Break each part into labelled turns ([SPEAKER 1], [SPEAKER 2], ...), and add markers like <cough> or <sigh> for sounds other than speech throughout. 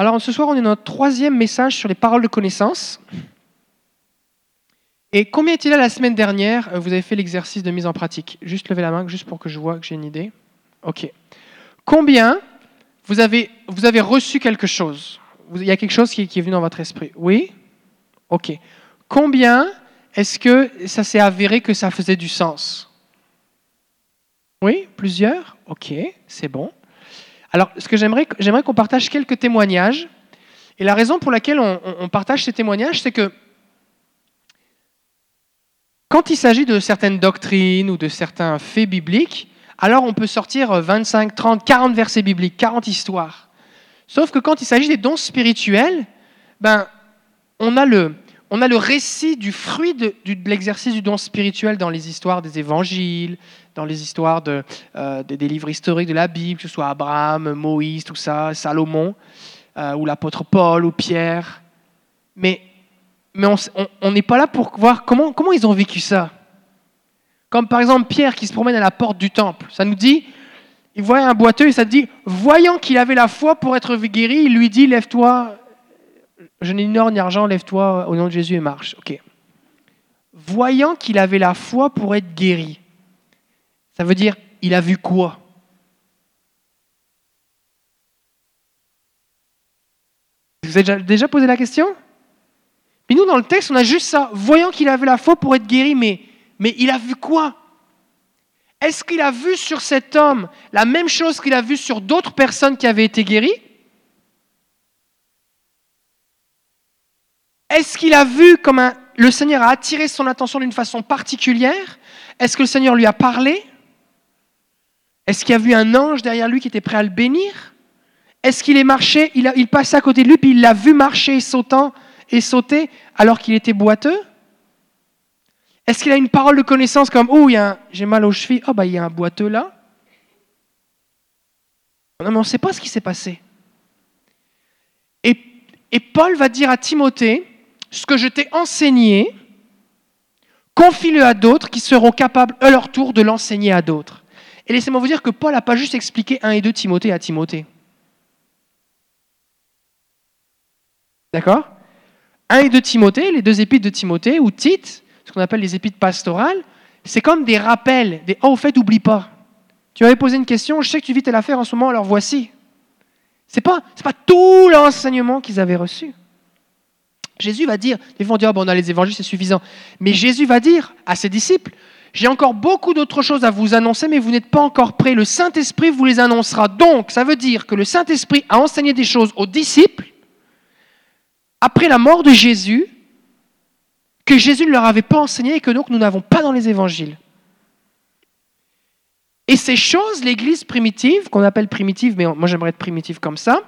[SPEAKER 1] Alors ce soir, on est dans notre troisième message sur les paroles de connaissance. Et combien était là la semaine dernière Vous avez fait l'exercice de mise en pratique? Juste lever la main, juste pour que je vois que j'ai une idée. Ok. Combien vous avez, vous avez reçu quelque chose? Il y a quelque chose qui, qui est venu dans votre esprit Oui? Ok. Combien est-ce que ça s'est avéré que ça faisait du sens? Oui? Plusieurs? Ok, c'est bon. Alors, ce que j'aimerais, j'aimerais qu'on partage quelques témoignages. Et la raison pour laquelle on, partage ces témoignages, c'est que quand il s'agit de certaines doctrines ou de certains faits bibliques, alors on peut sortir 25, 30, 40 versets bibliques, 40 histoires. Sauf que quand il s'agit des dons spirituels, ben, on a le, on a le récit du fruit de, l'exercice du don spirituel dans les histoires des évangiles, dans les histoires euh, des livres historiques de la Bible, que ce soit Abraham, Moïse, tout ça, Salomon, euh, ou l'apôtre Paul, ou Pierre. Mais, on n'est pas là pour voir comment, comment ils ont vécu ça. Comme par exemple Pierre qui se promène à la porte du temple. Ça nous dit, il voit un boiteux et ça dit, voyant qu'il avait la foi pour être guéri, il lui dit, lève-toi, je n'ai ni or ni argent, lève-toi au nom de Jésus et marche. Ok. Voyant qu'il avait la foi pour être guéri, ça veut dire, il a vu quoi? Vous avez déjà posé la question? Puis nous, dans le texte, on a juste ça. Voyant qu'il avait la foi pour être guéri, mais, mais il a vu quoi? Est-ce qu'il a vu sur cet homme la même chose qu'il a vu sur d'autres personnes qui avaient été guéries? Est-ce qu'il a vu comme le Seigneur a attiré son attention d'une façon particulière? Est-ce que le Seigneur lui a parlé? Est-ce qu'il a vu un ange derrière lui qui était prêt à le bénir? Est-ce qu'il est marché, il, a, passait à côté de lui, puis il l'a vu marcher et sautant et sauter alors qu'il était boiteux? Est-ce qu'il a une parole de connaissance comme Oh, j'ai mal aux chevilles, oh, bah, il y a un boiteux là? Non, mais on ne sait pas ce qui s'est passé. Et, et Paul va dire à Timothée ce que je t'ai enseigné, confie-le à d'autres qui seront capables, à leur tour, de l'enseigner à d'autres. Et laissez-moi vous dire que Paul n'a pas juste expliqué 1 et 2 Timothée à Timothée. D'accord? 1 et 2 Timothée, les deux épîtres de Timothée, ou Tite, ce qu'on appelle les épîtres pastorales, c'est comme des rappels, des « oh, au fait, n'oublie pas ». Tu m'avais posé une question, je sais que tu vis telle affaire en ce moment, alors voici. Ce n'est pas, pas tout l'enseignement qu'ils avaient reçu. Jésus va dire, ils vont dire, bon, on a les évangiles, c'est suffisant. Mais Jésus va dire à ses disciples, j'ai encore beaucoup d'autres choses à vous annoncer, mais vous n'êtes pas encore prêts. Le Saint-Esprit vous les annoncera. Donc, ça veut dire que le Saint-Esprit a enseigné des choses aux disciples après la mort de Jésus, que Jésus ne leur avait pas enseigné et que donc nous n'avons pas dans les évangiles. Et ces choses, l'Église primitive, qu'on appelle primitive, mais moi j'aimerais être primitive comme ça,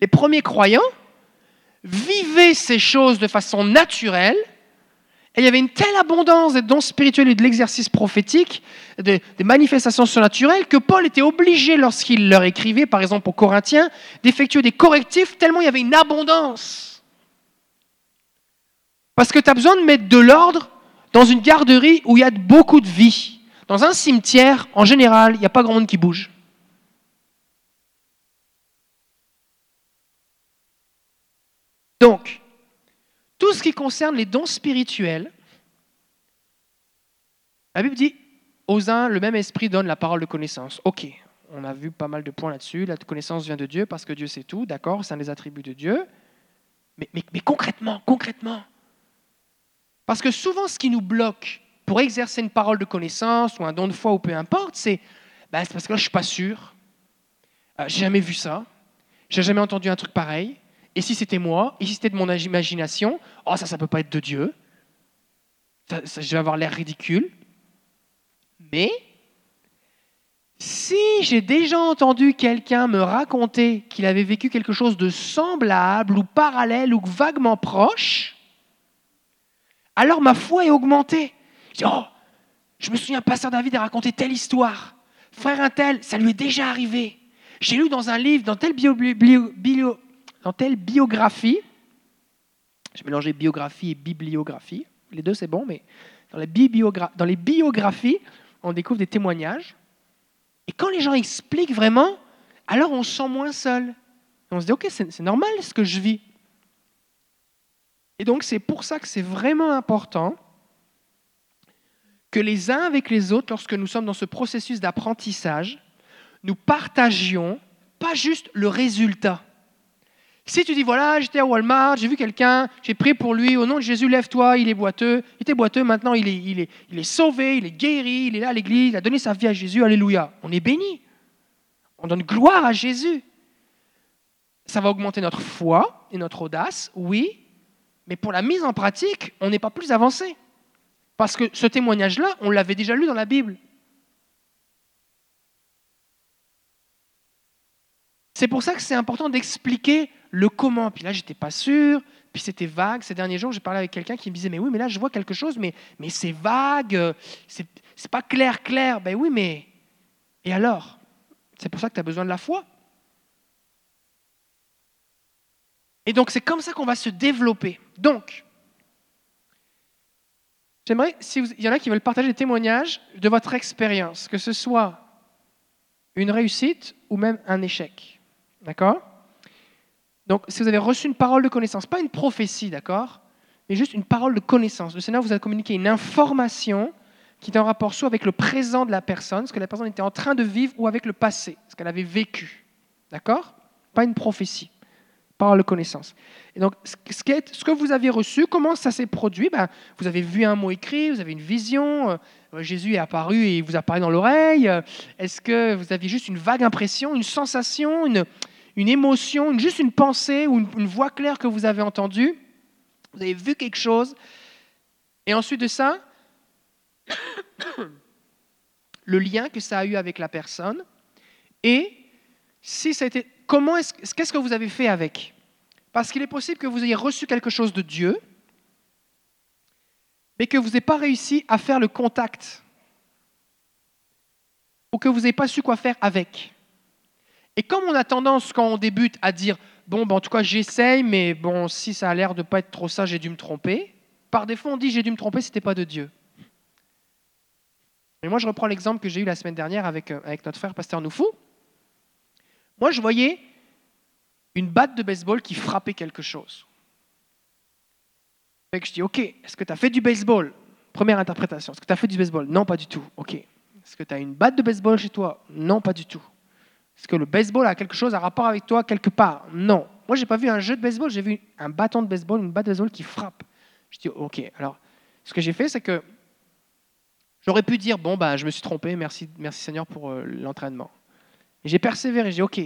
[SPEAKER 1] les premiers croyants, vivaient ces choses de façon naturelle. Et il y avait une telle abondance des dons spirituels et de l'exercice prophétique, des, manifestations surnaturelles, que Paul était obligé, lorsqu'il leur écrivait, par exemple aux Corinthiens, d'effectuer des correctifs, tellement il y avait une abondance. Parce que tu as besoin de mettre de l'ordre dans une garderie où il y a beaucoup de vie. Dans un cimetière, en général, il n'y a pas grand monde qui bouge. Donc, tout ce qui concerne les dons spirituels, la Bible dit, aux uns, le même esprit donne la parole de connaissance. Ok, on a vu pas mal de points là-dessus. La connaissance vient de Dieu parce que Dieu sait tout, d'accord, c'est un des attributs de Dieu. Mais, concrètement, concrètement, parce que souvent ce qui nous bloque pour exercer une parole de connaissance ou un don de foi ou peu importe, c'est ben, parce que là je ne suis pas sûr, euh, j'ai jamais vu ça, j'ai jamais entendu un truc pareil, et si c'était moi Et si c'était de mon imagination Oh, ça, ça ne peut pas être de Dieu. je vais avoir l'air ridicule. Mais si j'ai déjà entendu quelqu'un me raconter qu'il avait vécu quelque chose de semblable ou parallèle ou vaguement proche, alors ma foi est augmentée. Je oh, je me souviens, Pasteur David a raconté telle histoire. Frère un tel, ça lui est déjà arrivé. J'ai lu dans un livre, dans telle bio, bio, dans telle biographie, je mélangeais biographie et bibliographie, les deux c'est bon, mais dans les, dans les biographies, on découvre des témoignages. Et quand les gens expliquent vraiment, alors on se sent moins seul. on se dit, ok, c'est normal ce que je vis. Et donc c'est pour ça que c'est vraiment important que les uns avec les autres, lorsque nous sommes dans ce processus d'apprentissage, nous partagions pas juste le résultat. Si tu dis, voilà, j'étais à Walmart, j'ai vu quelqu'un, j'ai prié pour lui, au nom de Jésus, lève-toi, il est boiteux, il était boiteux, maintenant il est, il, est, il est sauvé, il est guéri, il est là à l'église, il a donné sa vie à Jésus, alléluia. On est béni. On donne gloire à Jésus. Ça va augmenter notre foi et notre audace, oui, mais pour la mise en pratique, on n'est pas plus avancé. Parce que ce témoignage-là, on l'avait déjà lu dans la Bible. C'est pour ça que c'est important d'expliquer le comment. Puis là, j'étais pas sûr. Puis c'était vague. Ces derniers jours, j'ai parlé avec quelqu'un qui me disait, mais oui, mais là, je vois quelque chose, mais, mais c'est vague, c'est, c'est pas clair, clair. Ben oui, mais... Et alors? C'est pour ça que tu as besoin de la foi. Et donc, c'est comme ça qu'on va se développer. Donc, j'aimerais, s'il y en a qui veulent partager des témoignages de votre expérience, que ce soit une réussite ou même un échec. D'accord? Donc, si vous avez reçu une parole de connaissance, pas une prophétie, d'accord Mais juste une parole de connaissance. Le Seigneur vous a communiqué une information qui est en rapport soit avec le présent de la personne, ce que la personne était en train de vivre, ou avec le passé, ce qu'elle avait vécu. D'accord Pas une prophétie, parole de connaissance. Et donc, ce que vous avez reçu, comment ça s'est produit ben, Vous avez vu un mot écrit, vous avez une vision, euh, Jésus est apparu et il vous a parlé dans l'oreille. Est-ce que vous aviez juste une vague impression, une sensation, une, une émotion, juste une pensée ou une, voix claire que vous avez entendue. Vous avez vu quelque chose. Et ensuite de ça, <coughs> le lien que ça a eu avec la personne. Et si ça comment est-ce, qu'est-ce que vous avez fait avec? Parce qu'il est possible que vous ayez reçu quelque chose de Dieu, mais que vous n'ayez pas réussi à faire le contact, ou que vous n'ayez pas su quoi faire avec. Et comme on a tendance, quand on débute, à dire Bon, ben, en tout cas, j'essaye, mais bon, si ça a l'air de ne pas être trop ça, j'ai dû me tromper. Par défaut, on dit J'ai dû me tromper, ce n'était pas de Dieu. Mais moi, je reprends l'exemple que j'ai eu la semaine dernière avec, euh, avec notre frère Pasteur Noufou. Moi, je voyais une batte de baseball qui frappait quelque chose. Fait que je dis Ok, est-ce que tu as fait du baseball? Première interprétation. Est-ce que tu as fait du baseball? Non, pas du tout. Ok. Est-ce que tu as une batte de baseball chez toi? Non, pas du tout. Est-ce que le baseball a quelque chose à rapport avec toi quelque part? Non. Moi, je n'ai pas vu un jeu de baseball, j'ai vu un bâton de baseball, une batte de baseball qui frappe. Je dis, OK. Alors, ce que j'ai fait, c'est que j'aurais pu dire, bon, bah, je me suis trompé, merci, merci Seigneur pour euh, l'entraînement. J'ai persévéré, j'ai dit, OK,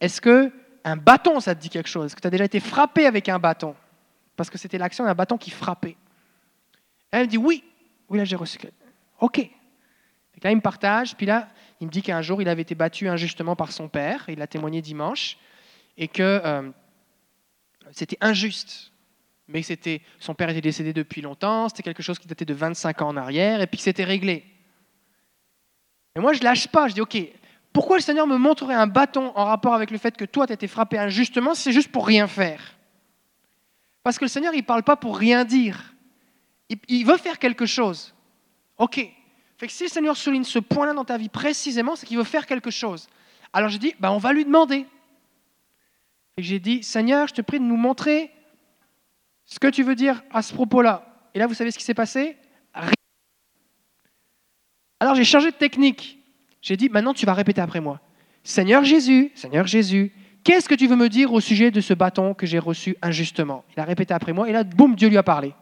[SPEAKER 1] est-ce que un bâton, ça te dit quelque chose? Est-ce que tu as déjà été frappé avec un bâton? Parce que c'était l'action d'un bâton qui frappait. Elle me dit, oui. Oui, là, j'ai reçu. OK. Et là, il me partage, puis là, il me dit qu'un jour, il avait été battu injustement par son père, il l'a témoigné dimanche, et que euh, c'était injuste. Mais c'était, son père était décédé depuis longtemps, c'était quelque chose qui datait de 25 ans en arrière, et puis que c'était réglé. Et moi, je lâche pas, je dis, OK, pourquoi le Seigneur me montrerait un bâton en rapport avec le fait que toi, tu as été frappé injustement, c'est juste pour rien faire? Parce que le Seigneur, il ne parle pas pour rien dire. il veut faire quelque chose. OK, fait que si le Seigneur souligne ce point-là dans ta vie précisément, c'est qu'il veut faire quelque chose. Alors j'ai dit, bah, on va lui demander. Et j'ai dit, Seigneur, je te prie de nous montrer ce que tu veux dire à ce propos-là. Et là, vous savez ce qui s'est passé? Alors j'ai changé de technique. J'ai dit, maintenant tu vas répéter après moi. Seigneur Jésus, Seigneur Jésus, qu'est-ce que tu veux me dire au sujet de ce bâton que j'ai reçu injustement? Il a répété après moi et là, boum, Dieu lui a parlé.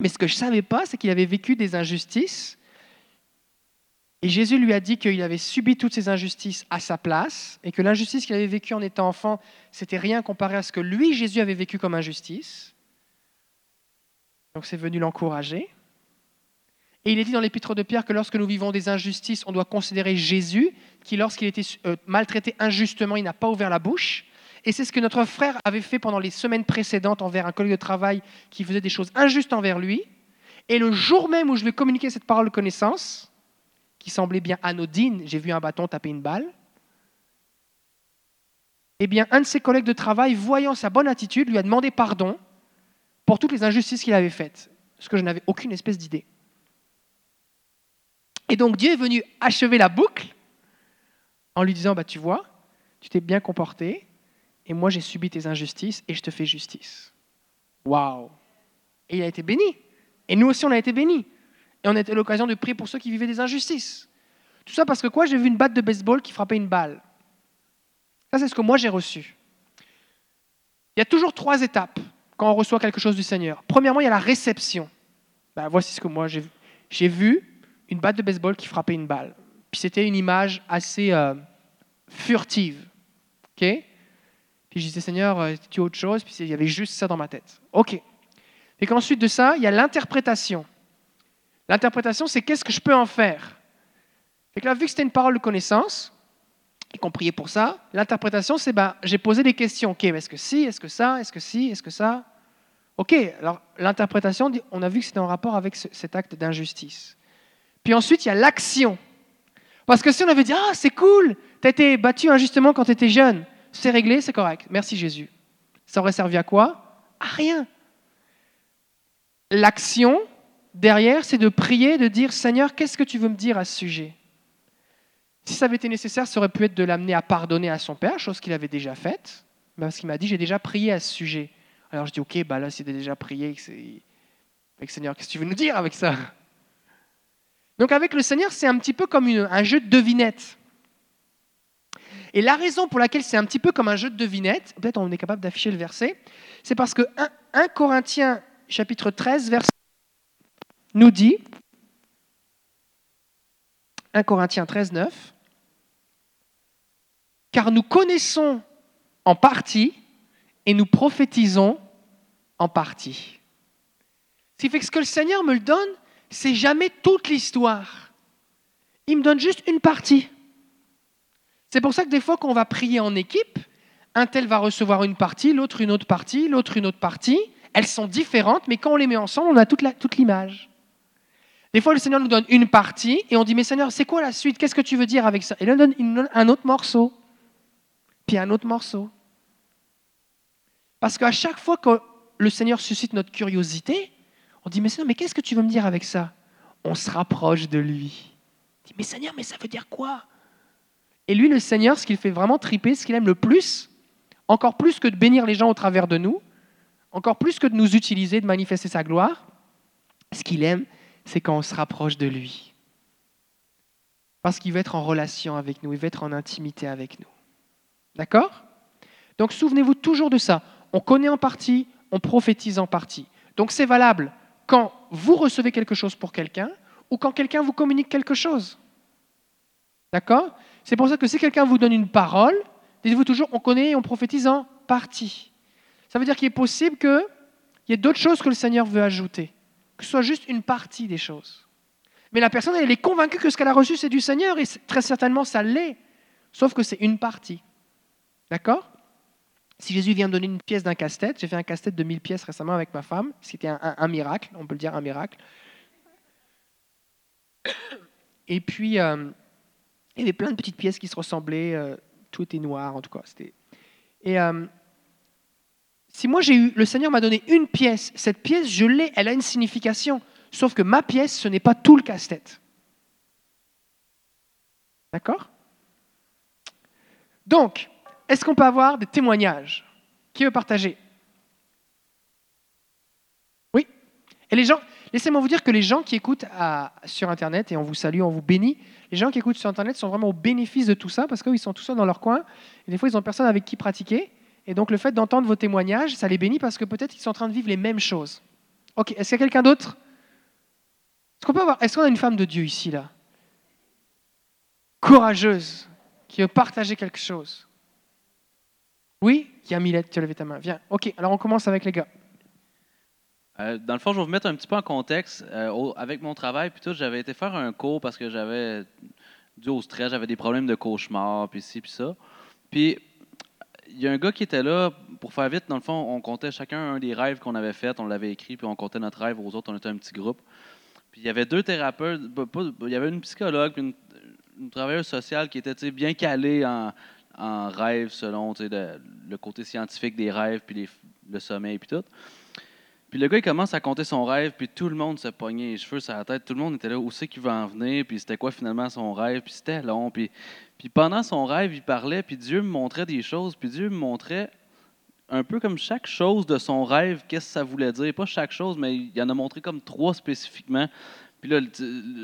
[SPEAKER 1] Mais ce que je ne savais pas, c'est qu'il avait vécu des injustices. Et Jésus lui a dit qu'il avait subi toutes ces injustices à sa place et que l'injustice qu'il avait vécue en étant enfant, c'était rien comparé à ce que lui, Jésus, avait vécu comme injustice. Donc c'est venu l'encourager. Et il est dit dans l'épître de Pierre que lorsque nous vivons des injustices, on doit considérer Jésus, qui lorsqu'il était euh, maltraité injustement, il n'a pas ouvert la bouche. Et c'est ce que notre frère avait fait pendant les semaines précédentes envers un collègue de travail qui faisait des choses injustes envers lui. Et le jour même où je lui ai communiqué cette parole de connaissance, qui semblait bien anodine, j'ai vu un bâton taper une balle, eh bien, un de ses collègues de travail, voyant sa bonne attitude, lui a demandé pardon pour toutes les injustices qu'il avait faites, ce que je n'avais aucune espèce d'idée. Et donc Dieu est venu achever la boucle en lui disant, bah, tu vois, tu t'es bien comporté, et moi j'ai subi tes injustices, et je te fais justice. Waouh Et il a été béni. Et nous aussi, on a été bénis. Et on a eu l'occasion de prier pour ceux qui vivaient des injustices. Tout ça parce que quoi J'ai vu une batte de baseball qui frappait une balle. Ça, c'est ce que moi j'ai reçu. Il y a toujours trois étapes quand on reçoit quelque chose du Seigneur. Premièrement, il y a la réception. Ben, voici ce que moi j'ai vu. J'ai vu une batte de baseball qui frappait une balle. Puis c'était une image assez euh, furtive. OK? Puis je disais, Seigneur, euh, tu autre chose? Puis il y avait juste ça dans ma tête. OK. Et qu'ensuite de ça, il y a l'interprétation. L'interprétation, c'est qu'est-ce que je peux en faire? Et que là, vu que c'était une parole de connaissance, et qu'on priait pour ça, l'interprétation, c'est ben, j'ai posé des questions. Ok, est-ce que si, est-ce que ça, est-ce que si, est-ce que ça? Ok, alors l'interprétation, on a vu que c'était en rapport avec cet acte d'injustice. Puis ensuite, il y a l'action. Parce que si on avait dit, ah, c'est cool, tu as été battu injustement quand tu étais jeune, c'est réglé, c'est correct, merci Jésus. Ça aurait servi à quoi? À rien. L'action, derrière, c'est de prier, de dire, Seigneur, qu'est-ce que tu veux me dire à ce sujet? Si ça avait été nécessaire, ça aurait pu être de l'amener à pardonner à son père, chose qu'il avait déjà faite, parce qu'il m'a dit, j'ai déjà prié à ce sujet. Alors je dis, ok, bah là, tu déjà prié, avec Seigneur, qu'est-ce que tu veux nous dire avec ça? Donc avec le Seigneur, c'est un petit peu comme un jeu de devinette. Et la raison pour laquelle c'est un petit peu comme un jeu de devinette, peut-être on est capable d'afficher le verset, c'est parce que 1, Corinthiens chapitre 13, verset nous dit, 1 Corinthiens 13, 9, car nous connaissons en partie et nous prophétisons en partie. Ce qui fait que ce que le Seigneur me le donne, c'est jamais toute l'histoire. Il me donne juste une partie. C'est pour ça que des fois, quand on va prier en équipe, un tel va recevoir une partie, l'autre une autre partie, l'autre une autre partie. Elles sont différentes, mais quand on les met ensemble, on a toute l'image. Des fois, le Seigneur nous donne une partie et on dit, mais Seigneur, c'est quoi la suite? Qu'est-ce que tu veux dire avec ça? Et il nous donne un autre morceau, puis un autre morceau. Parce qu'à chaque fois que le Seigneur suscite notre curiosité, on dit, mais Seigneur, mais qu'est-ce que tu veux me dire avec ça? On se rapproche de lui. On dit, mais Seigneur, mais ça veut dire quoi? Et lui, le Seigneur, ce qu'il fait vraiment triper, ce qu'il aime le plus, encore plus que de bénir les gens au travers de nous, encore plus que de nous utiliser, de manifester sa gloire, ce qu'il aime, c'est quand on se rapproche de lui. Parce qu'il veut être en relation avec nous, il veut être en intimité avec nous. D'accord? Donc souvenez-vous toujours de ça. On connaît en partie, on prophétise en partie. Donc c'est valable quand vous recevez quelque chose pour quelqu'un ou quand quelqu'un vous communique quelque chose. D'accord? C'est pour ça que si quelqu'un vous donne une parole, dites-vous toujours, on connaît et on prophétise en partie. Ça veut dire qu'il est possible qu'il y ait d'autres choses que le Seigneur veut ajouter, que ce soit juste une partie des choses. Mais la personne, elle est convaincue que ce qu'elle a reçu, c'est du Seigneur, et très certainement, ça l'est, sauf que c'est une partie. D'accord? Si Jésus vient donner une pièce d'un casse-tête, j'ai fait un casse-tête de 1000 pièces récemment avec ma femme, c'était un, miracle, on peut le dire un miracle. Et puis, euh, il y avait plein de petites pièces qui se ressemblaient, euh, tout était noir en tout cas. Et euh, si moi j'ai eu, le Seigneur m'a donné une pièce, cette pièce, je l'ai, elle a une signification. Sauf que ma pièce, ce n'est pas tout le casse-tête. D'accord? Donc, est-ce qu'on peut avoir des témoignages? Qui veut partager? Oui? Et les gens, laissez-moi vous dire que les gens qui écoutent sur Internet, et on vous salue, on vous bénit, les gens qui écoutent sur Internet sont vraiment au bénéfice de tout ça parce qu'ils sont tous seuls dans leur coin. Et des fois, ils n'ont personne avec qui pratiquer. Et donc le fait d'entendre vos témoignages, ça les bénit parce que peut-être qu'ils sont en train de vivre les mêmes choses. Ok, est-ce qu'il y a quelqu'un d'autre? Est-ce qu'on peut avoir Est-ce qu'on a une femme de Dieu ici là? Courageuse, qui veut partager quelque chose. Oui? Y a tu as levé ta main. Viens. Ok, alors on commence avec les gars.
[SPEAKER 2] Euh, dans le fond, je vais vous mettre un petit peu en contexte. Euh, avec mon travail, puis tout, j'avais été faire un cours parce que j'avais, dû au stress, j'avais des problèmes de cauchemar, puis ci, puis ça. Puis il y a un gars qui était là, pour faire vite, dans le fond, on comptait chacun un des rêves qu'on avait fait, on l'avait écrit, puis on comptait notre rêve aux autres, on était un petit groupe. Puis il y avait deux thérapeutes, il y avait une psychologue, puis une, travailleuse sociale qui était bien calée en, en rêve selon le côté scientifique des rêves, puis le sommeil, puis tout. Puis le gars, il commence à compter son rêve, puis tout le monde se pognait les cheveux sur la tête. Tout le monde était là, où c'est qu'il va en venir, puis c'était quoi finalement son rêve, puis c'était long. Puis, puis pendant son rêve, il parlait, puis Dieu me montrait des choses, puis Dieu me montrait un peu comme chaque chose de son rêve, qu'est-ce que ça voulait dire. Pas chaque chose, mais il en a montré comme trois spécifiquement. Puis là,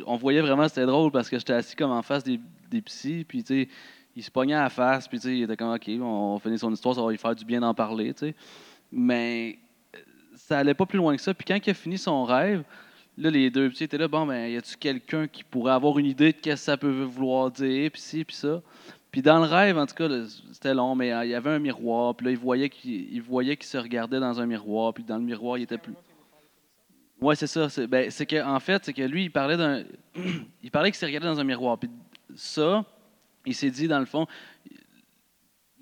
[SPEAKER 2] on voyait vraiment, c'était drôle parce que j'étais assis comme en face des, des psys, puis tu sais, il se pognait à la face, puis tu sais, il était comme, OK, on finit son histoire, ça va lui faire du bien d'en parler, tu sais. Mais ça allait pas plus loin que ça. Puis quand il a fini son rêve, là, les deux petits étaient là, bon, ben, y a-tu quelqu'un qui pourrait avoir une idée de ce que ça peut vouloir dire, puis ci, puis ça. Puis dans le rêve, en tout cas, c'était long, mais euh, il y avait un miroir. Puis là, il voyait qu'il se regardait dans un miroir. Puis dans le miroir, il était plus. Oui, c'est ça. C'est ben, en fait, c'est que lui, il parlait d'un. <clears throat> il parlait qu'il s'est regardé dans un miroir. Puis ça, il s'est dit, dans le fond,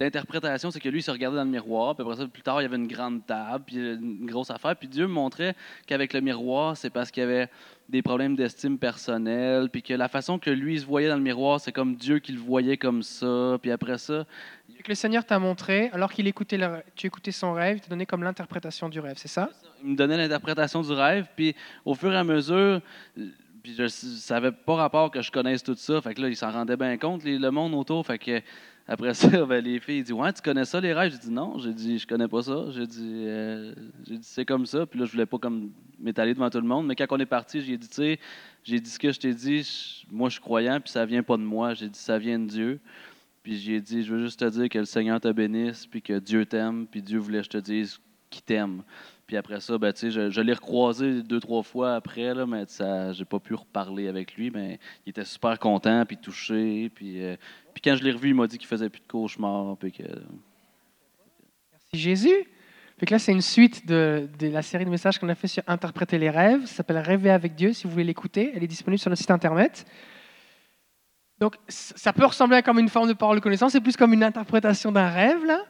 [SPEAKER 2] L'interprétation, c'est que lui, il se regardait dans le miroir, puis après ça, plus tard, il y avait une grande table, puis une grosse affaire. Puis Dieu me montrait qu'avec le miroir, c'est parce qu'il y avait des problèmes d'estime personnelle, puis que la façon que lui il se voyait dans le miroir, c'est comme Dieu qui le voyait comme ça. Puis après ça.
[SPEAKER 1] Que le Seigneur t'a montré, alors qu'il écoutait, tu écoutais son rêve, il t'a donné comme l'interprétation du rêve, c'est ça?
[SPEAKER 2] Il me donnait l'interprétation du rêve, puis au fur et à mesure, puis je savais pas rapport que je connaisse tout ça. Fait que là, il s'en rendait bien compte, le monde autour. Fait que après ça, <laughs> ben, les filles disent Ouais, tu connais ça, les rêves? J'ai dit Non, j'ai dit Je connais pas ça. J'ai dit, euh, dit C'est comme ça. Puis là, je voulais pas comme m'étaler devant tout le monde. Mais quand on est parti, j'ai dit Tu sais, j'ai dit ce que je t'ai dit. moi, je suis croyant, puis ça vient pas de moi. J'ai dit Ça vient de Dieu. Puis j'ai dit Je veux juste te dire que le Seigneur te bénisse, puis que Dieu t'aime, puis Dieu voulait que je te dise qu'il t'aime. Puis après ça, ben, je, je l'ai recroisé deux, trois fois après, là, mais je n'ai pas pu reparler avec lui. Mais il était super content, puis touché. Puis, euh, puis quand je l'ai revu, il m'a dit qu'il faisait plus de cauchemars. Puis que...
[SPEAKER 1] Merci Jésus. Puis là, c'est une suite de, de, la série de messages qu'on a fait sur Interpréter les rêves. Ça s'appelle Rêver avec Dieu, si vous voulez l'écouter. Elle est disponible sur notre site Internet. Donc, ça peut ressembler à comme une forme de parole de connaissance. C'est plus comme une interprétation d'un rêve, là.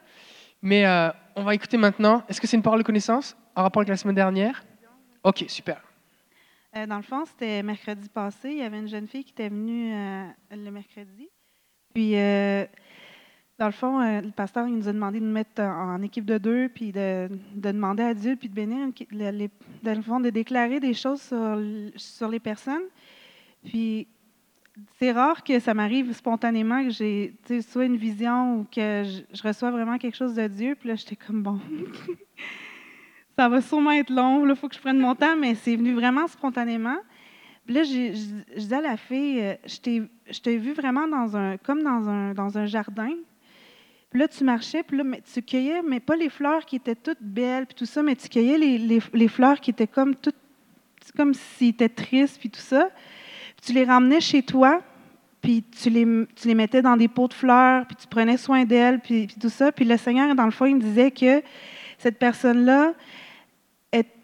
[SPEAKER 1] Mais euh, on va écouter maintenant. Est-ce que c'est une parole de connaissance? En rapport avec la semaine dernière? OK, super.
[SPEAKER 3] Euh, dans le fond, c'était mercredi passé. Il y avait une jeune fille qui était venue euh, le mercredi. Puis, dans le fond, le pasteur il nous a demandé de nous mettre en, équipe de deux, puis de, demander à Dieu, puis de bénir, dans le fond, de déclarer des choses sur les personnes. Puis, c'est rare que ça m'arrive spontanément que j'ai soit une vision ou que je, reçois vraiment quelque chose de Dieu. Puis là, j'étais comme bon. <laughs> ça va sûrement être long, il faut que je prenne mon temps, mais c'est venu vraiment spontanément. Puis là, je, disais à la fille, euh, je t'ai vu vraiment dans un, comme dans un, dans un jardin. Puis là, tu marchais, puis là, tu cueillais, mais pas les fleurs qui étaient toutes belles, puis tout ça, mais tu cueillais les, les, les fleurs qui étaient comme toutes, comme s'ils étaient tristes, puis tout ça tu les ramenais chez toi, puis tu les, tu les mettais dans des pots de fleurs, puis tu prenais soin d'elles, puis, tout ça. Puis le Seigneur, dans le fond, il me disait que cette personne-là,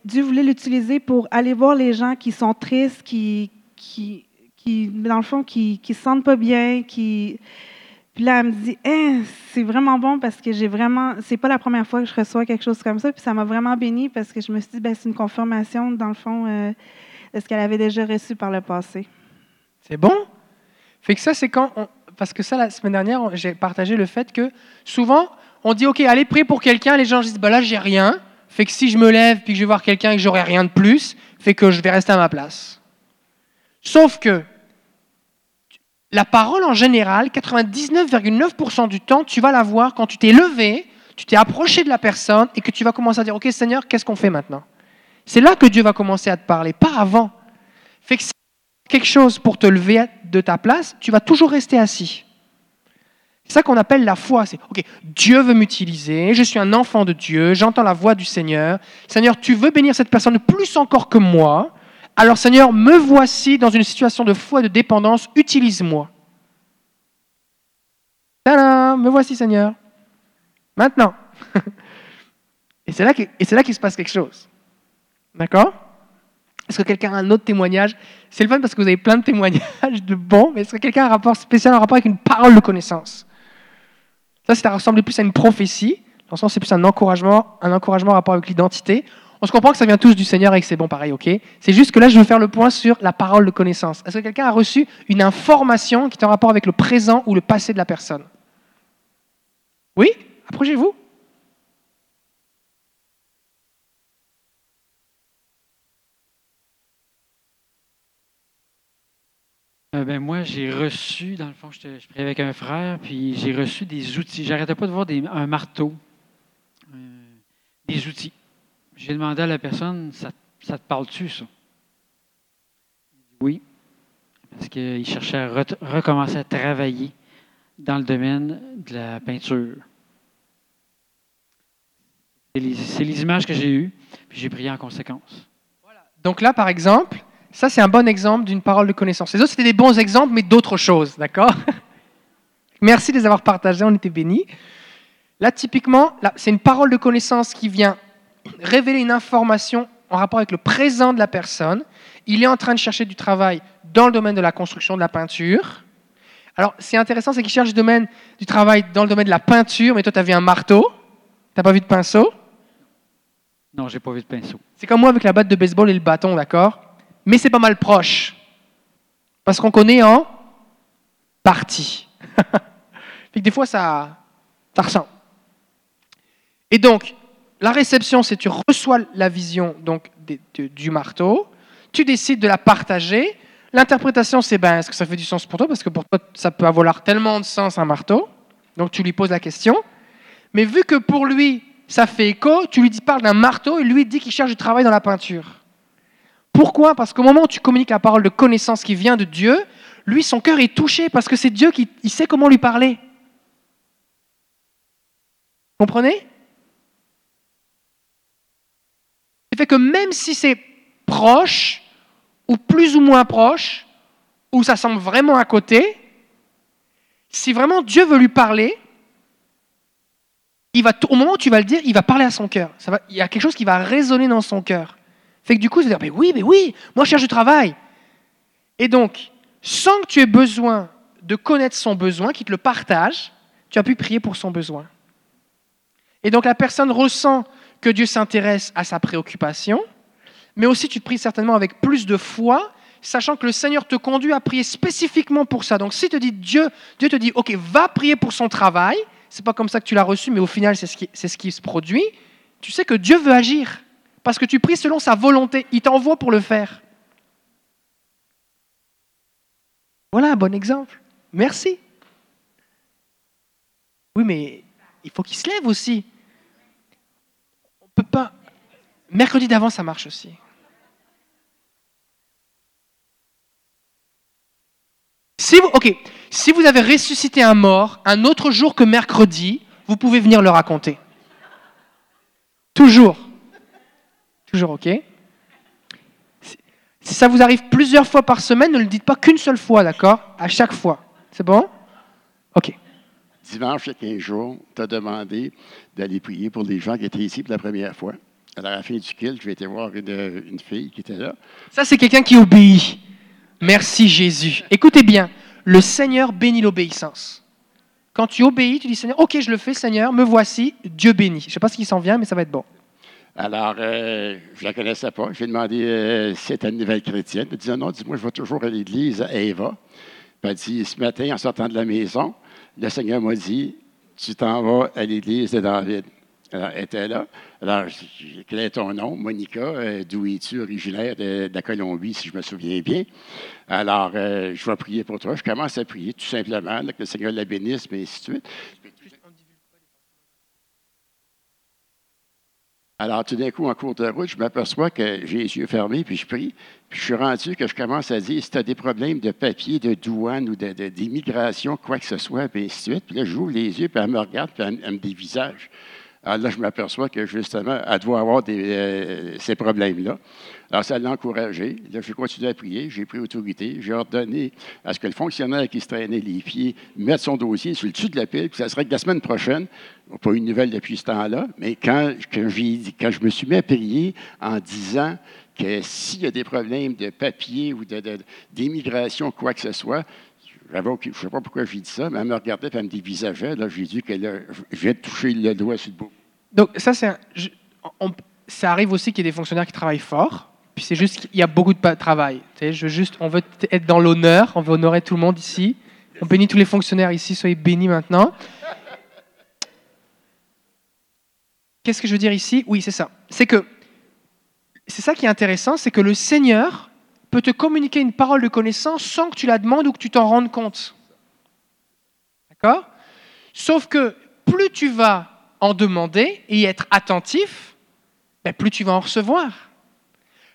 [SPEAKER 3] Dieu voulait l'utiliser pour aller voir les gens qui sont tristes, qui, qui, qui dans le fond, qui ne se sentent pas bien, qui... Puis là, elle me dit, hein, c'est vraiment bon parce que j'ai vraiment, c'est pas la première fois que je reçois quelque chose comme ça, puis ça m'a vraiment béni parce que je me suis dit, ben, c'est une confirmation, dans le fond, euh, de ce qu'elle avait déjà reçu par le passé.
[SPEAKER 1] C'est bon? Fait que ça, c'est quand. Parce que ça, la semaine dernière, j'ai partagé le fait que souvent, on dit OK, allez, prier pour quelqu'un. Les gens disent bah là, j'ai rien. Fait que si je me lève puis que je vais voir quelqu'un et que j'aurai rien de plus, fait que je vais rester à ma place. Sauf que la parole en général, 99,9% du temps, tu vas la voir quand tu t'es levé, tu t'es approché de la personne et que tu vas commencer à dire OK, Seigneur, qu'est-ce qu'on fait maintenant? C'est là que Dieu va commencer à te parler, pas avant. Fait que quelque chose pour te lever de ta place, tu vas toujours rester assis. C'est ça qu'on appelle la foi. C'est, OK, Dieu veut m'utiliser, je suis un enfant de Dieu, j'entends la voix du Seigneur. Seigneur, tu veux bénir cette personne plus encore que moi? Alors Seigneur, me voici dans une situation de foi et de dépendance, utilise-moi. Tadam, me voici Seigneur. Maintenant. <laughs> et c'est là, qu'il se passe quelque chose. D'accord? Est-ce que quelqu'un a un autre témoignage? C'est le fun parce que vous avez plein de témoignages de bons, mais est-ce que quelqu'un a un rapport spécial, un rapport avec une parole de connaissance? Ça, ça ressemble plus à une prophétie. Dans le sens, c'est plus un encouragement, un encouragement en rapport avec l'identité. On se comprend que ça vient tous du Seigneur et que c'est bon pareil, ok C'est juste que là, je veux faire le point sur la parole de connaissance. Est-ce que quelqu'un a reçu une information qui est en rapport avec le présent ou le passé de la personne? Oui? Approchez-vous.
[SPEAKER 4] Euh, ben, moi, j'ai reçu, dans le fond, je priais avec un frère, puis j'ai reçu des outils. J'arrêtais pas de voir des- un marteau, euh, des outils. J'ai demandé à la personne, ça, te parle-tu, ça? Oui, parce qu'il cherchait à re- recommencer à travailler dans le domaine de la peinture. C'est les, les images que j'ai eues, puis j'ai prié en conséquence.
[SPEAKER 1] Donc là, par exemple, ça c'est un bon exemple d'une parole de connaissance. Les autres, c'était des bons exemples, mais d'autres choses, d'accord? <laughs> Merci de les avoir partagés, on était bénis. Là, typiquement, là, c'est une parole de connaissance qui vient révéler une information en rapport avec le présent de la personne. Il est en train de chercher du travail dans le domaine de la construction, de la peinture. Alors, c'est intéressant, c'est qu'il cherche du, domaine, du travail dans le domaine de la peinture, mais toi, tu as vu un marteau, tu n'as pas vu de pinceau?
[SPEAKER 4] Non, j'ai pas vu de pinceau.
[SPEAKER 1] C'est comme moi avec la batte de baseball et le bâton, d'accord? Mais c'est pas mal proche. Parce qu'on connaît en partie. <laughs> Fait que des fois, ça, ça ressemble. Et donc, la réception, c'est tu reçois la vision donc, du marteau, tu décides de la partager. L'interprétation, c'est ben, est-ce que ça fait du sens pour toi? Parce que pour toi, ça peut avoir tellement de sens un marteau. Donc, tu lui poses la question. Mais vu que pour lui, ça fait écho, tu lui dis, parle d'un marteau et lui dit qu'il cherche du travail dans la peinture. Pourquoi? Parce qu'au moment où tu communiques la parole de connaissance qui vient de Dieu, lui, son cœur est touché parce que c'est Dieu qui il sait comment lui parler. Comprenez? Ce qui fait que même si c'est proche, ou plus ou moins proche, ou ça semble vraiment à côté, si vraiment Dieu veut lui parler, il va, au moment où tu vas le dire, il va parler à son cœur. Ça va, il y a quelque chose qui va résonner dans son cœur. Fait que du coup, il va dire, mais oui, mais oui, moi je cherche du travail. Et donc, sans que tu aies besoin de connaître son besoin, qu'il te le partage, tu as pu prier pour son besoin. Et donc la personne ressent que Dieu s'intéresse à sa préoccupation, mais aussi tu pries certainement avec plus de foi, sachant que le Seigneur te conduit à prier spécifiquement pour ça. Donc si te dit Dieu, Dieu te dit, ok, va prier pour son travail, c'est pas comme ça que tu l'as reçu, mais au final c'est ce qui se produit. Tu sais que Dieu veut agir parce que tu pries selon sa volonté. Il t'envoie pour le faire. Voilà un bon exemple. Merci. Oui, mais il faut qu'il se lève aussi. On peut pas. Mercredi d'avant, ça marche aussi. Ok, si vous avez ressuscité un mort un autre jour que mercredi, vous pouvez venir le raconter. Toujours. Toujours, ok Si- ça vous arrive plusieurs fois par semaine, ne le dites pas qu'une seule fois, d'accord? À chaque fois. C'est bon? Ok.
[SPEAKER 5] Dimanche, il y a 15 jours, tu as demandé d'aller prier pour les gens qui étaient ici pour la première fois. Alors, à la fin du culte, je vais été voir une, une fille qui était là.
[SPEAKER 1] Ça, c'est quelqu'un qui obéit. Merci Jésus. Écoutez bien, le Seigneur bénit l'obéissance. Quand tu obéis, tu dis Seigneur, ok, je le fais, Seigneur, me voici, Dieu bénit. Je ne sais pas ce qui s'en vient, mais ça va être bon.
[SPEAKER 5] Alors, euh, je ne la connaissais pas. Je lui ai demandé euh, si c'était une nouvelle chrétienne. Elle dit non, dis-moi, je vais toujours à l'église à Eva. Puis elle dit ce matin, en sortant de la maison, le Seigneur m'a dit Tu t'en vas à l'église de David. Alors, elle était là. Alors, j'ai quel est ton nom? Monica, euh, d'où es-tu, originaire de, la Colombie, si je me souviens bien. Alors, euh, je vais prier pour toi. Je commence à prier tout simplement, que le Seigneur la bénisse, mais ainsi de suite. Alors, tout d'un coup, en cours de route, je m'aperçois que j'ai les yeux fermés, puis je prie. Puis je suis rendu que je commence à dire si tu as des problèmes de papier, de douane ou d'immigration, quoi que ce soit, puis ainsi de suite. Puis là, j'ouvre les yeux, puis elle me regarde, puis elle, me dévisage. Alors là, je m'aperçois que justement, elle doit avoir euh, ces problèmes-là. Alors, ça l'a encouragé. Là, j'ai continué à prier, j'ai pris autorité, j'ai ordonné à ce que le fonctionnaire qui se traînait les pieds mette son dossier sur le dessus de la pile, puis ça serait que la semaine prochaine, pas eu de nouvelles depuis ce temps-là, mais quand, quand, je me suis mis à prier en disant que s'il y a des problèmes de papier ou de- de- d'immigration, quoi que ce soit, je ne sais pas pourquoi j'ai dit ça, mais elle me regardait et elle me dévisageait. Là, j'ai dit que je de toucher le doigt sur le bout.
[SPEAKER 1] Donc, ça, on- ça arrive aussi qu'il y ait des fonctionnaires qui travaillent fort. Puis c'est juste qu'il y a beaucoup de travail. On veut être dans l'honneur, on veut honorer tout le monde ici. On bénit tous les fonctionnaires ici, soyez bénis maintenant. Qu'est-ce que je veux dire ici? Oui, c'est ça. C'est que c'est ça qui est intéressant, c'est que le Seigneur peut te communiquer une parole de connaissance sans que tu la demandes ou que tu t'en rendes compte. D'accord? Sauf que plus tu vas en demander et être attentif, ben, plus tu vas en recevoir.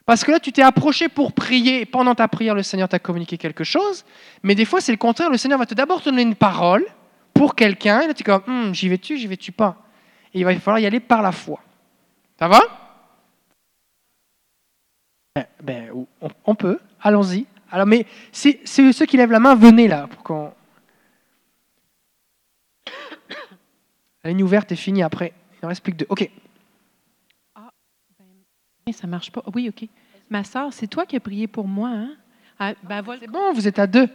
[SPEAKER 1] Parce que là, tu t'es approché pour prier, et pendant ta prière, le Seigneur t'a communiqué quelque chose, mais des fois, c'est le contraire, le Seigneur va te d'abord te donner une parole pour quelqu'un, et là, tu es comme, Hum, j'y vais-tu, j'y vais-tu pas? Et il va falloir y aller par la foi. Ça va? Ben, ben, on, on peut, allons-y. Alors, mais c'est c'est ceux qui lèvent la main, venez là, pour qu'on... La ligne ouverte est finie après. Il en reste plus que deux. OK.
[SPEAKER 6] Eh, Ça marche pas. Oui, OK. Ma soeur, c'est toi qui as prié pour moi, hein? Ah, ben voilà.
[SPEAKER 1] C'est bon, vous êtes à deux.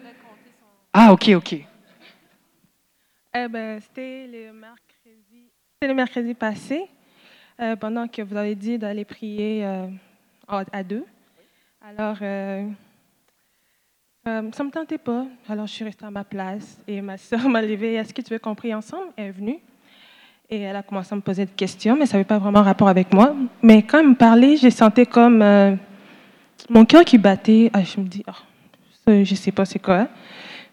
[SPEAKER 1] Ah, OK, OK.
[SPEAKER 7] Eh ben, c'était le c'était le mercredi passé, euh, pendant que vous avez dit d'aller prier euh, à, deux. Alors, euh, ça ne me tentait pas. Alors, je suis restée à ma place et ma soeur m'a levée. Est-ce que tu veux qu'on ensemble? Elle est venue. Et elle a commencé à me poser des questions, mais ça n'avait pas vraiment rapport avec moi. Mais quand elle me parlait, j'ai senti comme mon cœur qui battait. Ah, je me dis, Ah, je ne sais pas c'est quoi.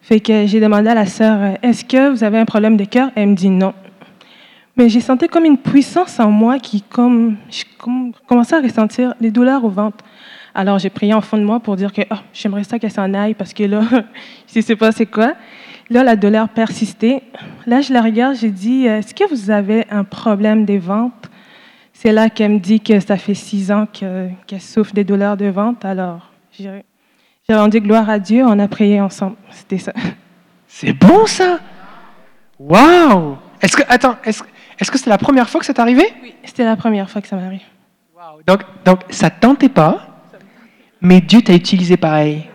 [SPEAKER 7] Fait que j'ai demandé à la sœur, est-ce que vous avez un problème de cœur? Elle me dit non. Mais j'ai senti comme une puissance en moi qui comme, je com- commençais à ressentir des douleurs au ventre. Alors j'ai prié en fond de moi pour dire que Ah, j'aimerais ça qu'elle s'en aille parce que là, je ne sais pas c'est quoi. Là, la douleur persistait. Là, je la regarde, j'ai dit, euh, est-ce que vous avez un problème des ventres? C'est là qu'elle me dit que ça fait six ans que- qu'elle souffre des douleurs de ventre. Alors, j'ai rendu gloire à Dieu, on a prié ensemble. C'était ça.
[SPEAKER 1] C'est bon ça? Waouh Est-ce que attends, est-ce est-ce que c'est la première fois que c'est arrivé?
[SPEAKER 7] Oui, c'était la première fois que ça m'arrive.
[SPEAKER 1] Donc donc ça te tentait pas, mais Dieu t'a utilisé pareil.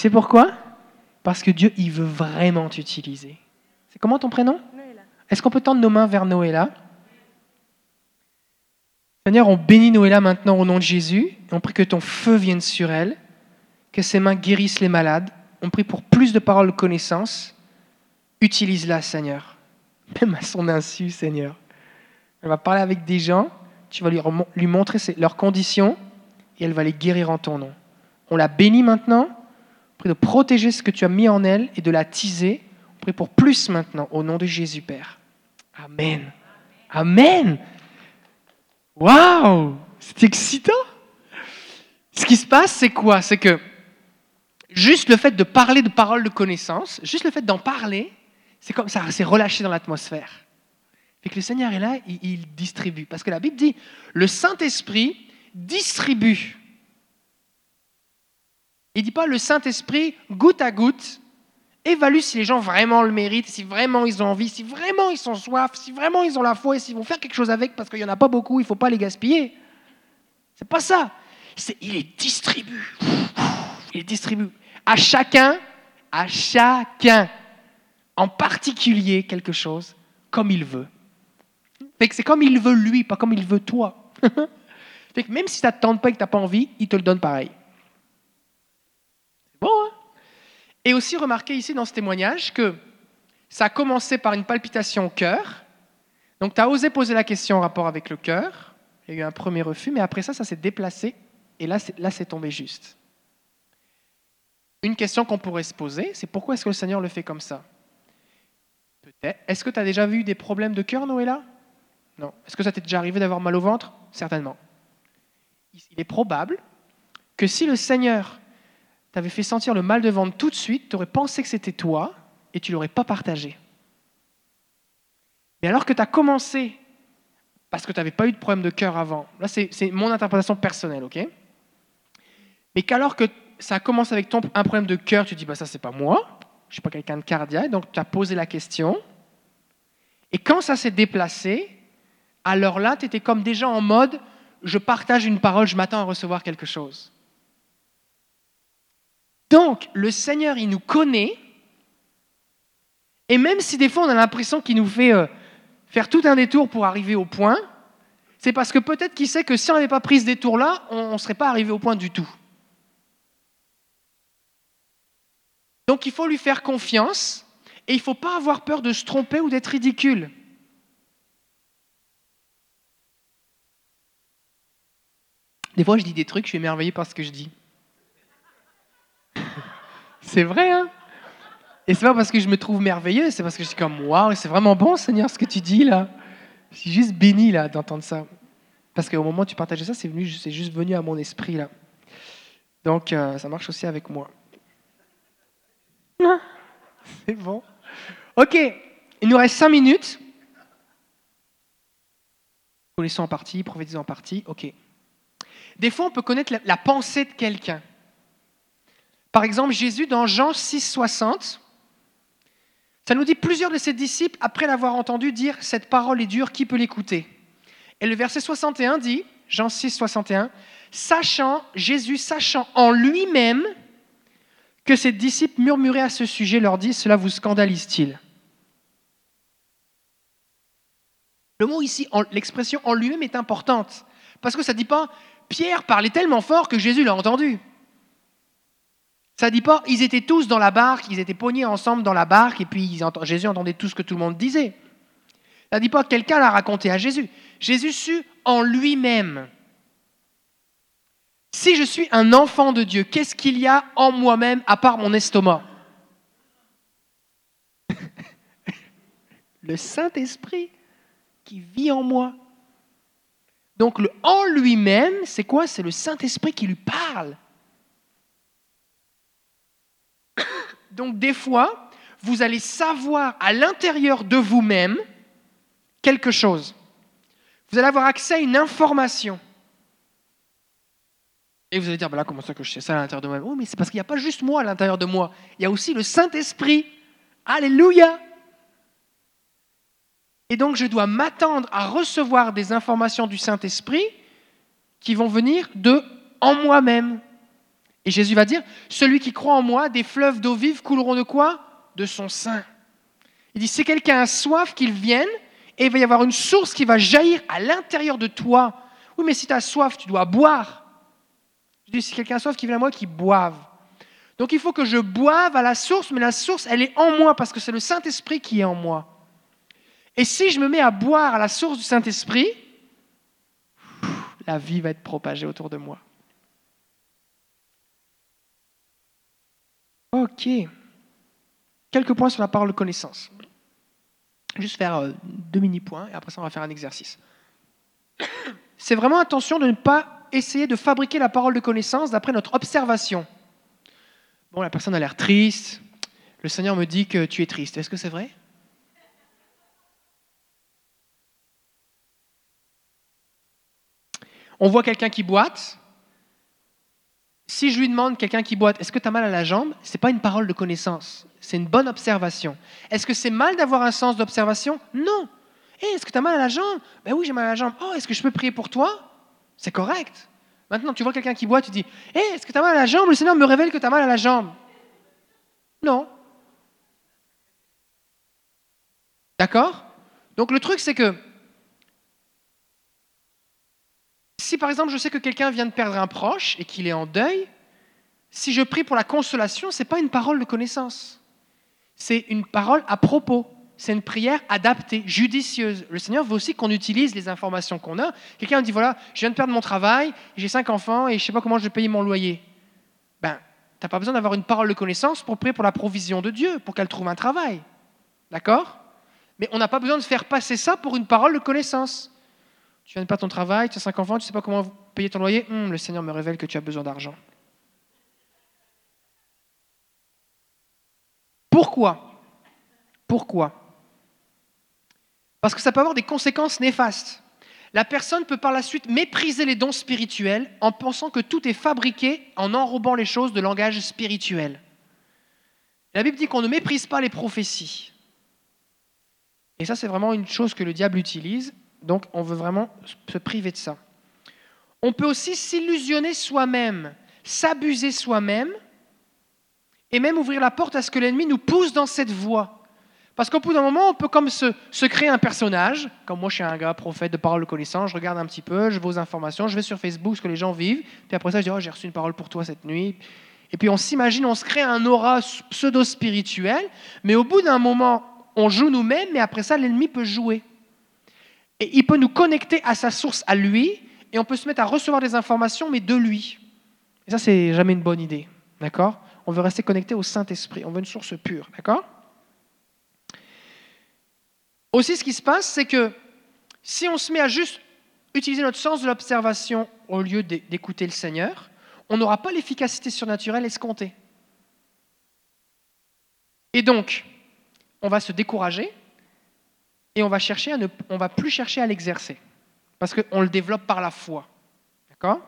[SPEAKER 1] C'est pourquoi? Parce que Dieu il veut vraiment t'utiliser. C'est comment ton prénom? Est-ce qu'on peut tendre nos mains vers Noéla? Seigneur, on bénit Noéla maintenant au nom de Jésus. Et on prie que ton feu vienne sur elle, que ses mains guérissent les malades. On prie pour plus de paroles de connaissance. Utilise-la, Seigneur. Même à son insu, Seigneur. Elle va parler avec des gens, tu vas lui, lui montrer leurs conditions et elle va les guérir en ton nom. On la bénit maintenant. On prie de protéger ce que tu as mis en elle et de la teaser. On prie pour plus maintenant au nom de Jésus, Père. Amen. Amen. Waouh C'est excitant. Ce qui se passe, c'est quoi? C'est que juste le fait de parler de paroles de connaissance, juste le fait d'en parler, c'est comme ça, c'est relâché dans l'atmosphère. Fait que le Seigneur est là, il, distribue. Parce que la Bible dit, le Saint-Esprit distribue. Il dit pas le Saint-Esprit, goutte à goutte, évalue si les gens vraiment le méritent, si vraiment ils ont envie, si vraiment ils sont soif, si vraiment ils ont la foi et s'ils vont faire quelque chose avec parce qu'il n'y en a pas beaucoup, il ne faut pas les gaspiller. C'est pas ça. Il les distribue. Il les distribue. À chacun, à chacun, en particulier quelque chose, comme il veut. C'est comme il veut lui, pas comme il veut toi. <laughs> même si ça ne te tente pas et que tu n'as pas envie, il te le donne pareil. C'est bon, hein? Et aussi remarquez ici dans ce témoignage que ça a commencé par une palpitation au cœur. Donc tu as osé poser la question en rapport avec le cœur. Il y a eu un premier refus, mais après ça, ça s'est déplacé. Et là, là, c'est tombé juste. Une question qu'on pourrait se poser, c'est pourquoi est-ce que le Seigneur le fait comme ça? Peut-être. Est-ce que tu as déjà vu des problèmes de cœur, Noéla? Non. Est-ce que ça t'est déjà arrivé d'avoir mal au ventre? Certainement. Il est probable que si le Seigneur t'avait fait sentir le mal de ventre tout de suite, tu aurais pensé que c'était toi et tu l'aurais pas partagé. Mais alors que tu as commencé, parce que tu n'avais pas eu de problème de cœur avant, là c'est c'est mon interprétation personnelle, ok? Mais qu'alors que ça commence avec ton, un problème de cœur, tu dis, bah ça c'est pas moi, je ne suis pas quelqu'un de cardiaque, donc tu as posé la question. Et quand ça s'est déplacé, alors là, tu étais comme déjà en mode, je partage une parole, je m'attends à recevoir quelque chose. Donc, le Seigneur, il nous connaît, et même si des fois on a l'impression qu'il nous fait euh, faire tout un détour pour arriver au point, c'est parce que peut-être qu'il sait que si on n'avait pas pris ce détour-là, on ne serait pas arrivé au point du tout. Donc il faut lui faire confiance et il ne faut pas avoir peur de se tromper ou d'être ridicule. Des fois, je dis des trucs, je suis émerveillé par ce que je dis. <laughs> c'est vrai, hein? Et c'est pas parce que je me trouve merveilleux, c'est parce que je suis comme waouh, c'est vraiment bon, Seigneur, ce que tu dis là. Je suis juste béni là d'entendre ça. Parce qu'au moment où tu partageais ça, c'est juste venu à mon esprit là. Donc, euh, ça marche aussi avec moi. C'est bon. Ok, il nous reste cinq minutes. Connaissons en partie, prophétisons en partie. Ok. Des fois, on peut connaître la pensée de quelqu'un. Par exemple, Jésus, dans Jean 6, 60, ça nous dit plusieurs de ses disciples, après l'avoir entendu dire Cette parole est dure, qui peut l'écouter? Et le verset 61 dit, Jean 6, 61, Sachant, Jésus, sachant en lui-même que ses disciples murmuraient à ce sujet, leur dit Cela vous scandalise-t-il? Le mot ici, l'expression en lui-même est importante, parce que ça ne dit pas Pierre parlait tellement fort que Jésus l'a entendu. Ça ne dit pas ils étaient tous dans la barque, ils étaient pognés ensemble dans la barque, et puis ils Jésus entendait tout ce que tout le monde disait. Ça ne dit pas quelqu'un l'a raconté à Jésus. Jésus sut en lui-même. Si je suis un enfant de Dieu, qu'est-ce qu'il y a en moi-même à part mon estomac? <laughs> Le Saint-Esprit qui vit en moi. Donc le en lui-même, c'est quoi? C'est le Saint-Esprit qui lui parle. <coughs> Donc des fois, vous allez savoir à l'intérieur de vous-même quelque chose. Vous allez avoir accès à une information. Et vous allez dire, bah là, comment ça que je sais ça à l'intérieur de moi Oui, mais c'est parce qu'il n'y a pas juste moi à l'intérieur de moi. Il y a aussi le Saint-Esprit. Alléluia. Et donc, je dois m'attendre à recevoir des informations du Saint-Esprit qui vont venir de en moi-même. Et Jésus va dire, celui qui croit en moi, des fleuves d'eau vive couleront de quoi? De son sein. Il dit, si quelqu'un a soif, qu'il vienne, et il va y avoir une source qui va jaillir à l'intérieur de toi. Oui, mais si tu as soif, tu dois boire. Je dis, si quelqu'un soif, qu'il vienne à moi, qu'il boive. Donc il faut que je boive à la source, mais la source, elle est en moi, parce que c'est le Saint-Esprit qui est en moi. Et si je me mets à boire à la source du Saint-Esprit, la vie va être propagée autour de moi. Ok. Quelques points sur la parole de connaissance. Juste faire euh, deux mini-points et après ça on va faire un exercice. C'est vraiment attention de ne pas essayer de fabriquer la parole de connaissance d'après notre observation. Bon, la personne a l'air triste. Le Seigneur me dit que tu es triste. Est-ce que c'est vrai? On voit quelqu'un qui boite. Si je lui demande, quelqu'un qui boite, est-ce que tu as mal à la jambe? Ce n'est pas une parole de connaissance, c'est une bonne observation. Est-ce que c'est mal d'avoir un sens d'observation? Non. Eh, est-ce que tu as mal à la jambe? Ben oui, j'ai mal à la jambe. Oh, est-ce que je peux prier pour toi? C'est correct. Maintenant, tu vois quelqu'un qui boite, tu dis Eh, est-ce que tu as mal à la jambe? Le Seigneur me révèle que tu as mal à la jambe. Non. D'accord? Donc le truc, c'est que si par exemple je sais que quelqu'un vient de perdre un proche et qu'il est en deuil, si je prie pour la consolation, ce n'est pas une parole de connaissance. C'est une parole à propos. C'est une prière adaptée, judicieuse. Le Seigneur veut aussi qu'on utilise les informations qu'on a. Quelqu'un dit voilà, je viens de perdre mon travail, j'ai cinq enfants et je ne sais pas comment je vais payer mon loyer. Ben, tu n'as pas besoin d'avoir une parole de connaissance pour prier pour la provision de Dieu, pour qu'elle trouve un travail. D'accord? Mais on n'a pas besoin de faire passer ça pour une parole de connaissance. Tu viens de perdre ton travail, tu as cinq enfants, tu ne sais pas comment payer ton loyer. Hum, le Seigneur me révèle que tu as besoin d'argent. Pourquoi? Pourquoi? Parce que ça peut avoir des conséquences néfastes. La personne peut par la suite mépriser les dons spirituels en pensant que tout est fabriqué en enrobant les choses de langage spirituel. La Bible dit qu'on ne méprise pas les prophéties. Et ça, c'est vraiment une chose que le diable utilise. Donc, on veut vraiment se priver de ça. On peut aussi s'illusionner soi-même, s'abuser soi-même, et même ouvrir la porte à ce que l'ennemi nous pousse dans cette voie. Parce qu'au bout d'un moment, on peut comme se, créer un personnage, comme moi je suis un gars prophète de parole connaissance, je regarde un petit peu, je vois aux informations, je vais sur Facebook, ce que les gens vivent, puis après ça je dis, oh, j'ai reçu une parole pour toi cette nuit. Et puis on s'imagine, on se crée un aura pseudo-spirituel, mais au bout d'un moment, on joue nous-mêmes, mais après ça, l'ennemi peut jouer. Et il peut nous connecter à sa source, à lui, et on peut se mettre à recevoir des informations, mais de lui. Et ça, c'est jamais une bonne idée. D'accord? On veut rester connecté au Saint-Esprit. On veut une source pure. D'accord? Aussi, ce qui se passe, c'est que si on se met à juste utiliser notre sens de l'observation au lieu d'é- d'écouter le Seigneur, on n'aura pas l'efficacité surnaturelle escomptée. Et donc, on va se décourager et on va chercher à ne, on va plus chercher à l'exercer parce qu'on le développe par la foi. D'accord?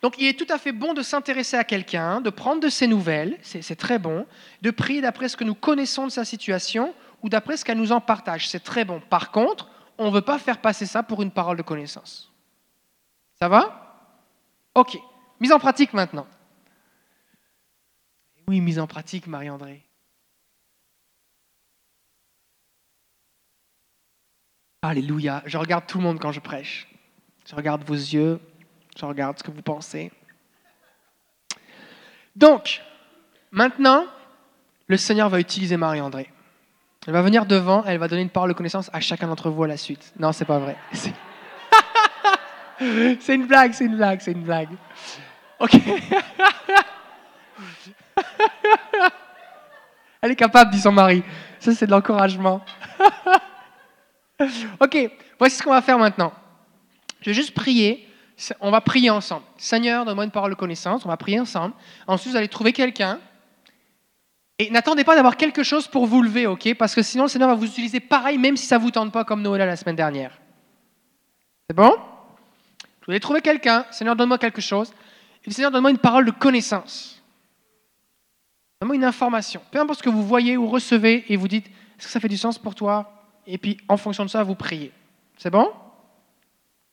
[SPEAKER 1] Donc, il est tout à fait bon de s'intéresser à quelqu'un, de prendre de ses nouvelles, c'est très bon, de prier d'après ce que nous connaissons de sa situation ou d'après ce qu'elle nous en partage, c'est très bon. Par contre, on ne veut pas faire passer ça pour une parole de connaissance. Ça va? Ok. Mise en pratique maintenant. Oui, mise en pratique, Marie-André. Alléluia. Je regarde tout le monde quand je prêche. Je regarde vos yeux. Je regarde ce que vous pensez. Donc, maintenant, le Seigneur va utiliser Marie-André. Elle va venir devant, elle va donner une parole de connaissance à chacun d'entre vous à la suite. Non, c'est pas vrai. C'est- <laughs> une blague, c'est une blague, c'est une blague. Ok. <laughs> Elle est capable, dit son mari. Ça, c'est de l'encouragement. <laughs> ok, voici ce qu'on va faire maintenant. Je vais juste prier. On va prier ensemble. Seigneur, donne-moi une parole de connaissance. On va prier ensemble. Ensuite, vous allez trouver quelqu'un. Et n'attendez pas d'avoir quelque chose pour vous lever, ok? Parce que sinon, le Seigneur va vous utiliser pareil, même si ça ne vous tente pas comme Noël la semaine dernière. C'est bon? Vous allez trouver quelqu'un? Seigneur, donne-moi quelque chose. Et le Seigneur, donne-moi une parole de connaissance. Donne-moi une information. Peu importe ce que vous voyez ou recevez, et vous dites, est-ce que ça fait du sens pour toi? Et puis, en fonction de ça, vous priez. C'est bon?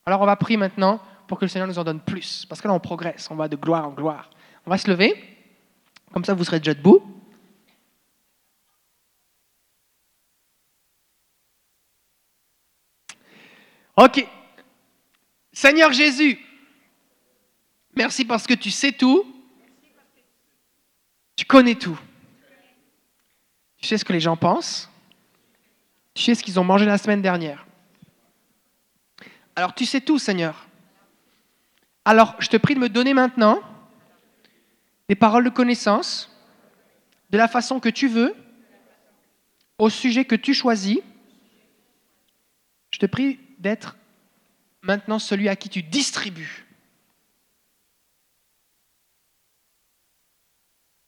[SPEAKER 1] Alors, on va prier maintenant pour que le Seigneur nous en donne plus. Parce que là, on progresse. On va de gloire en gloire. On va se lever. Comme ça, vous serez déjà debout. Ok. Seigneur Jésus, merci parce que tu sais tout. Tu connais tout. Tu sais ce que les gens pensent. Tu sais ce qu'ils ont mangé la semaine dernière. Alors tu sais tout, Seigneur. Alors je te prie de me donner maintenant des paroles de connaissance, de la façon que tu veux, au sujet que tu choisis. Je te prie d'être maintenant celui à qui tu distribues.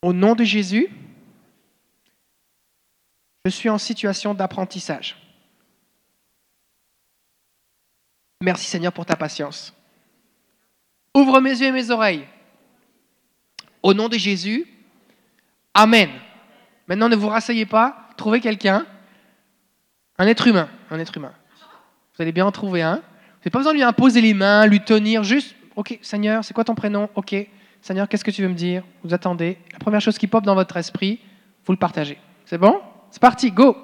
[SPEAKER 1] Au nom de Jésus, je suis en situation d'apprentissage. Merci Seigneur pour ta patience. Ouvre mes yeux et mes oreilles. Au nom de Jésus, Amen. Maintenant, ne vous rasseyez pas, trouvez quelqu'un, un être humain, un être humain. Vous allez bien en trouver un. Vous n'avez pas besoin de lui imposer les mains, lui tenir, juste, ok, Seigneur, c'est quoi ton prénom? Ok, Seigneur, qu'est-ce que tu veux me dire? Vous attendez. La première chose qui pop dans votre esprit, vous le partagez. C'est bon? C'est parti, go